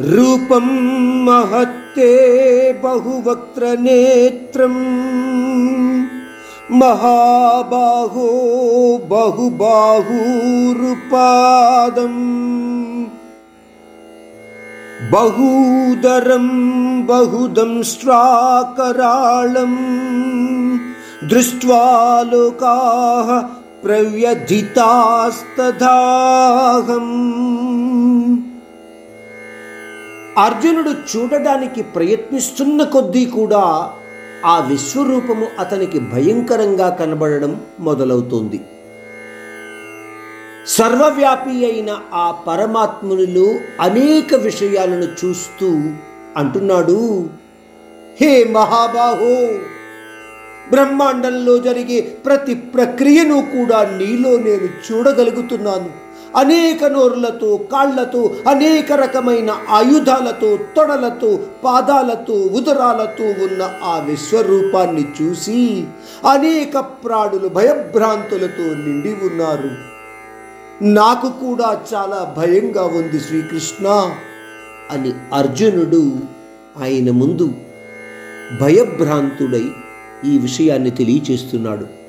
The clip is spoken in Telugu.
रूपं महत्ते बहुवक्त्रनेत्रम् महाबाहो बहुबाहूरुपादम् बहूदरं बहुदं स्वाकराळं दृष्ट्वा लोकाः प्रव्यजितास्तदाहम् అర్జునుడు చూడడానికి ప్రయత్నిస్తున్న కొద్దీ కూడా ఆ విశ్వరూపము అతనికి భయంకరంగా కనబడడం మొదలవుతోంది. సర్వవ్యాపి అయిన ఆ పరమాత్మునిలో అనేక విషయాలను చూస్తూ అంటున్నాడు హే మహాబాహో! బ్రహ్మాండంలో జరిగే ప్రతి ప్రక్రియను కూడా నీలో నేను చూడగలుగుతున్నాను. అనేక నోరులతో కాళ్ళతో అనేక రకమైన ఆయుధాలతో తొడలతో పాదాలతో ఉదరాలతో ఉన్న ఆ విశ్వరూపాన్ని చూసి అనేక ప్రాణులు భయభ్రాంతులతో నిండి ఉన్నారు. నాకు కూడా చాలా భయంగా ఉంది శ్రీకృష్ణ అని అర్జునుడు ఆయన ముందు భయభ్రాంతుడై ఈ విషయాన్ని తెలియచేస్తున్నాడు.